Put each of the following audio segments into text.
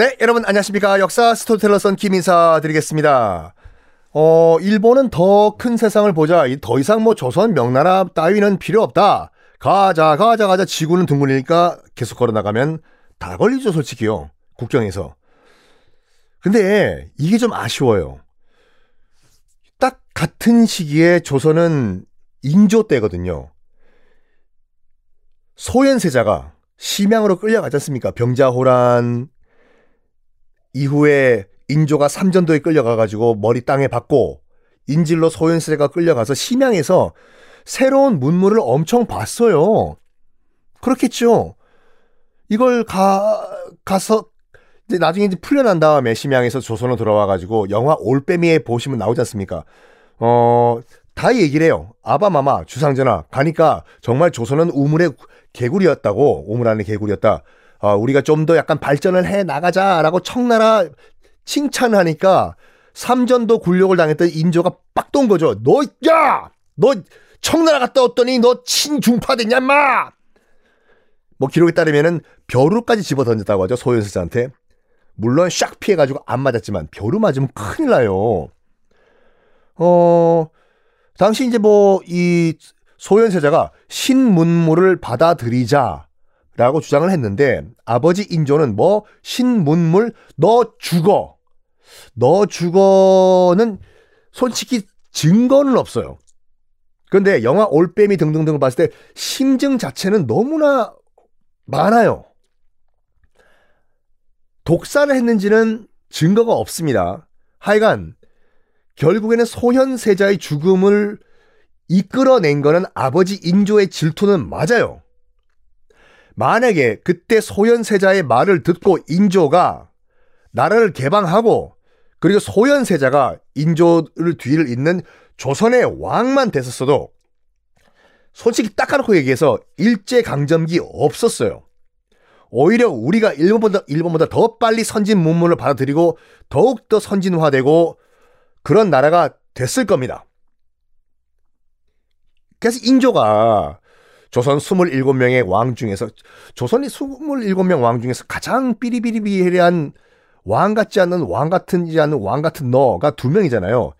네, 여러분 안녕하십니까. 역사 스토리텔러 썬킴 인사 드리겠습니다. 어, 일본은 더 큰 세상을 보자. 더 이상 뭐 조선 명나라 따위는 필요 없다. 가자, 가자, 가자. 지구는 둥근이니까 계속 걸어나가면 다 걸리죠, 솔직히요. 국경에서. 근데 이게 좀 아쉬워요. 딱 같은 시기에 조선은 인조 때거든요. 소현세자가 심양으로 끌려가지 않습니까? 병자호란 이후에 인조가 삼전도에 끌려가가지고 머리 땅에 박고 인질로 소현세가 끌려가서 심양에서 새로운 문물을 엄청 봤어요. 그렇겠죠. 이걸 가, 가서 이제 나중에 이제 풀려난 다음에 심양에서 조선으로 돌아와가지고 영화 올빼미에 보시면 나오지 않습니까? 어, 다 얘기를 해요. 아바마마, 주상전하. 가니까 정말 조선은 우물의 개구리였다고, 우물 안에 개구리였다. 어, 우리가 좀 더 약간 발전을 해 나가자라고 청나라 칭찬하니까 삼전도 굴욕을 당했던 인조가 빡 돈 거죠. 너, 야! 너 청나라 갔다 왔더니 너 친중파 됐냐, 마! 뭐 기록에 따르면은 벼루까지 집어 던졌다고 하죠. 소현세자한테. 물론 샥 피해가지고 안 맞았지만 벼루 맞으면 큰일 나요. 어, 당시 이제 뭐 이 소현세자가 신문물을 받아들이자 라고 주장을 했는데 아버지 인조는 뭐 신문물 너 죽어 너 죽어는 솔직히 증거는 없어요. 그런데 영화 올빼미 등등등을 봤을 때 심증 자체는 너무나 많아요. 독사를 했는지는 증거가 없습니다. 하여간 결국에는 소현세자의 죽음을 이끌어낸 거는 아버지 인조의 질투는 맞아요. 만약에 그때 소현세자의 말을 듣고 인조가 나라를 개방하고 그리고 소현세자가 인조를 뒤를 잇는 조선의 왕만 됐었어도 솔직히 딱하놓고 얘기해서 일제강점기 없었어요. 오히려 우리가 일본보다, 일본보다 더 빨리 선진 문물을 받아들이고 더욱더 선진화되고 그런 나라가 됐을 겁니다. 그래서 인조가 조선 27명의 왕 중에서 조선이 27명 왕 중에서 가장 삐리비리비리한 왕 같지 않은 왕 같은지 않은 왕 같은 너가 두 명이잖아요.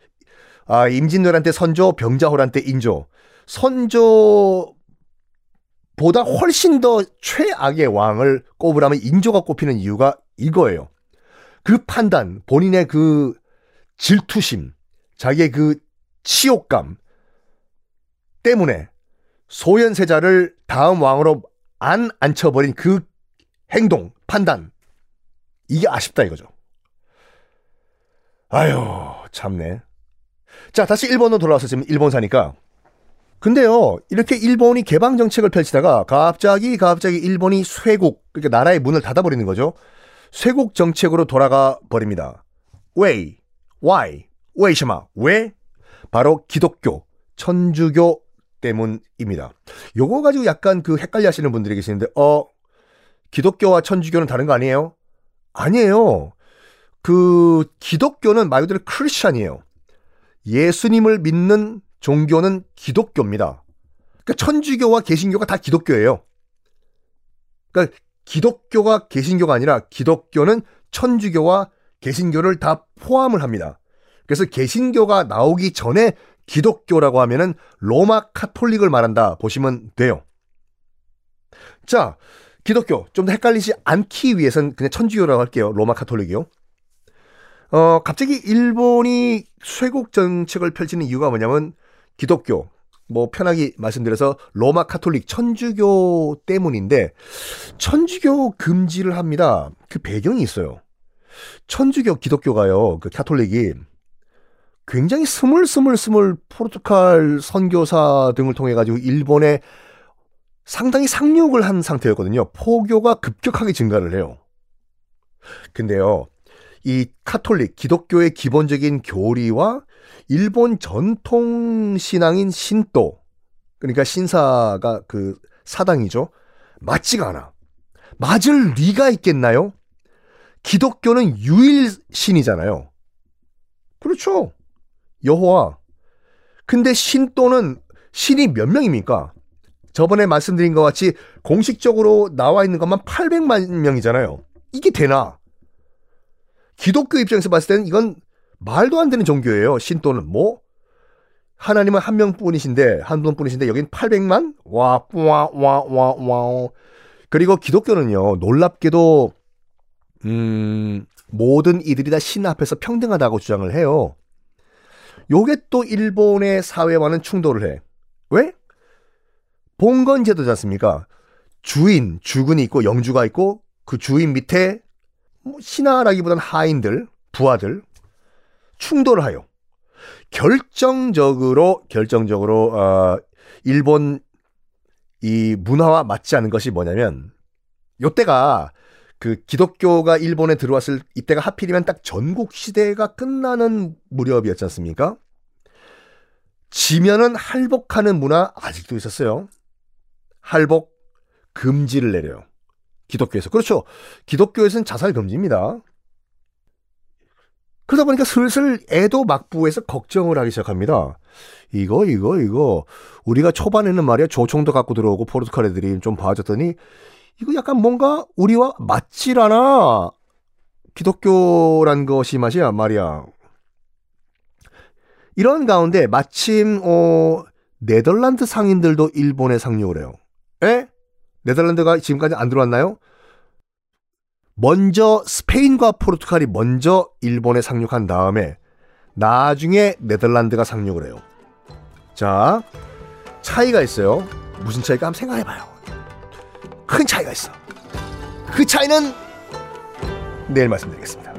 아, 임진왜란 때 선조, 병자호란 때 인조. 선조보다 훨씬 더 최악의 왕을 꼽으라면 인조가 꼽히는 이유가 이거예요. 그 판단, 본인의 그 질투심, 자기의 그 치욕감 때문에 소현세자를 다음 왕으로 안 앉혀버린 그 행동, 판단. 이게 아쉽다 이거죠. 아유, 참네. 자, 다시 일본으로 돌아와서 지금 일본 사니까. 근데요, 이렇게 일본이 개방 정책을 펼치다가 갑자기, 갑자기 일본이 쇄국, 그러니까 나라의 문을 닫아버리는 거죠. 쇄국 정책으로 돌아가 버립니다. 왜? why? 왜이샤마? 왜? 바로 기독교, 천주교 때문입니다. 요거 가지고 약간 그 헷갈려 하시는 분들이 계시는데, 어, 기독교와 천주교는 다른 거 아니에요? 아니에요. 그, 기독교는 말 그대로 크리스찬이에요. 예수님을 믿는 종교는 기독교입니다. 그러니까 천주교와 개신교가 다 기독교예요. 그러니까 기독교가 개신교가 아니라 기독교는 천주교와 개신교를 다 포함을 합니다. 그래서 개신교가 나오기 전에 기독교라고 하면은 로마 카톨릭을 말한다 보시면 돼요. 자, 기독교 좀 더 헷갈리지 않기 위해선 그냥 천주교라고 할게요. 로마 카톨릭이요. 어, 갑자기 일본이 쇄국 정책을 펼치는 이유가 뭐냐면 기독교, 뭐 편하게 말씀드려서 로마 카톨릭 천주교 때문인데 천주교 금지를 합니다. 그 배경이 있어요. 천주교 기독교가요. 그 카톨릭이 굉장히 스물스물스물 포르투갈 선교사 등을 통해 가지고 일본에 상당히 상륙을 한 상태였거든요. 포교가 급격하게 증가를 해요. 근데요. 이 카톨릭 기독교의 기본적인 교리와 일본 전통 신앙인 신도 그러니까 신사가 그 사당이죠. 맞지가 않아. 맞을 리가 있겠나요? 기독교는 유일신이잖아요. 그렇죠. 여호와. 근데 신도는 신이 몇 명입니까? 저번에 말씀드린 것 같이 공식적으로 나와 있는 것만 800만 명이잖아요. 이게 되나? 기독교 입장에서 봤을 때는 이건 말도 안 되는 종교예요. 신도는 뭐 하나님은 한 명뿐이신데 한 분뿐이신데 여긴 800만? 와, 와, 와, 와, 와. 그리고 기독교는요. 놀랍게도 음, 모든 이들이 다 신 앞에서 평등하다고 주장을 해요. 요게 또 일본의 사회와는 충돌을 해. 왜? 봉건 제도지 않습니까? 주인, 주군이 있고 영주가 있고 그 주인 밑에 뭐 신하라기보다는 하인들, 부하들 충돌을 하여 결정적으로 결정적으로 어, 일본 이 문화와 맞지 않은 것이 뭐냐면 요때가 그 기독교가 일본에 들어왔을 이때가 하필이면 딱 전국 시대가 끝나는 무렵이었지 않습니까? 지면은 할복하는 문화 아직도 있었어요. 할복 금지를 내려요. 기독교에서. 그렇죠. 기독교에서는 자살 금지입니다. 그러다 보니까 슬슬 애도 막부에서 걱정을 하기 시작합니다. 이거, 이거, 이거. 우리가 초반에는 말이야 조총도 갖고 들어오고 포르투갈 애들이 좀 봐줬더니 이거 약간 뭔가 우리와 맞질 않아. 기독교란 것이 맛이야, 말이야. 이런 가운데 마침, 어, 네덜란드 상인들도 일본에 상륙을 해요. 에? 네덜란드가 지금까지 안 들어왔나요? 먼저 스페인과 포르투갈이 먼저 일본에 상륙한 다음에 나중에 네덜란드가 상륙을 해요. 자, 차이가 있어요. 무슨 차이가 한번 생각해 봐요. 큰 차이가 있어. 그 차이는 내일 말씀드리겠습니다.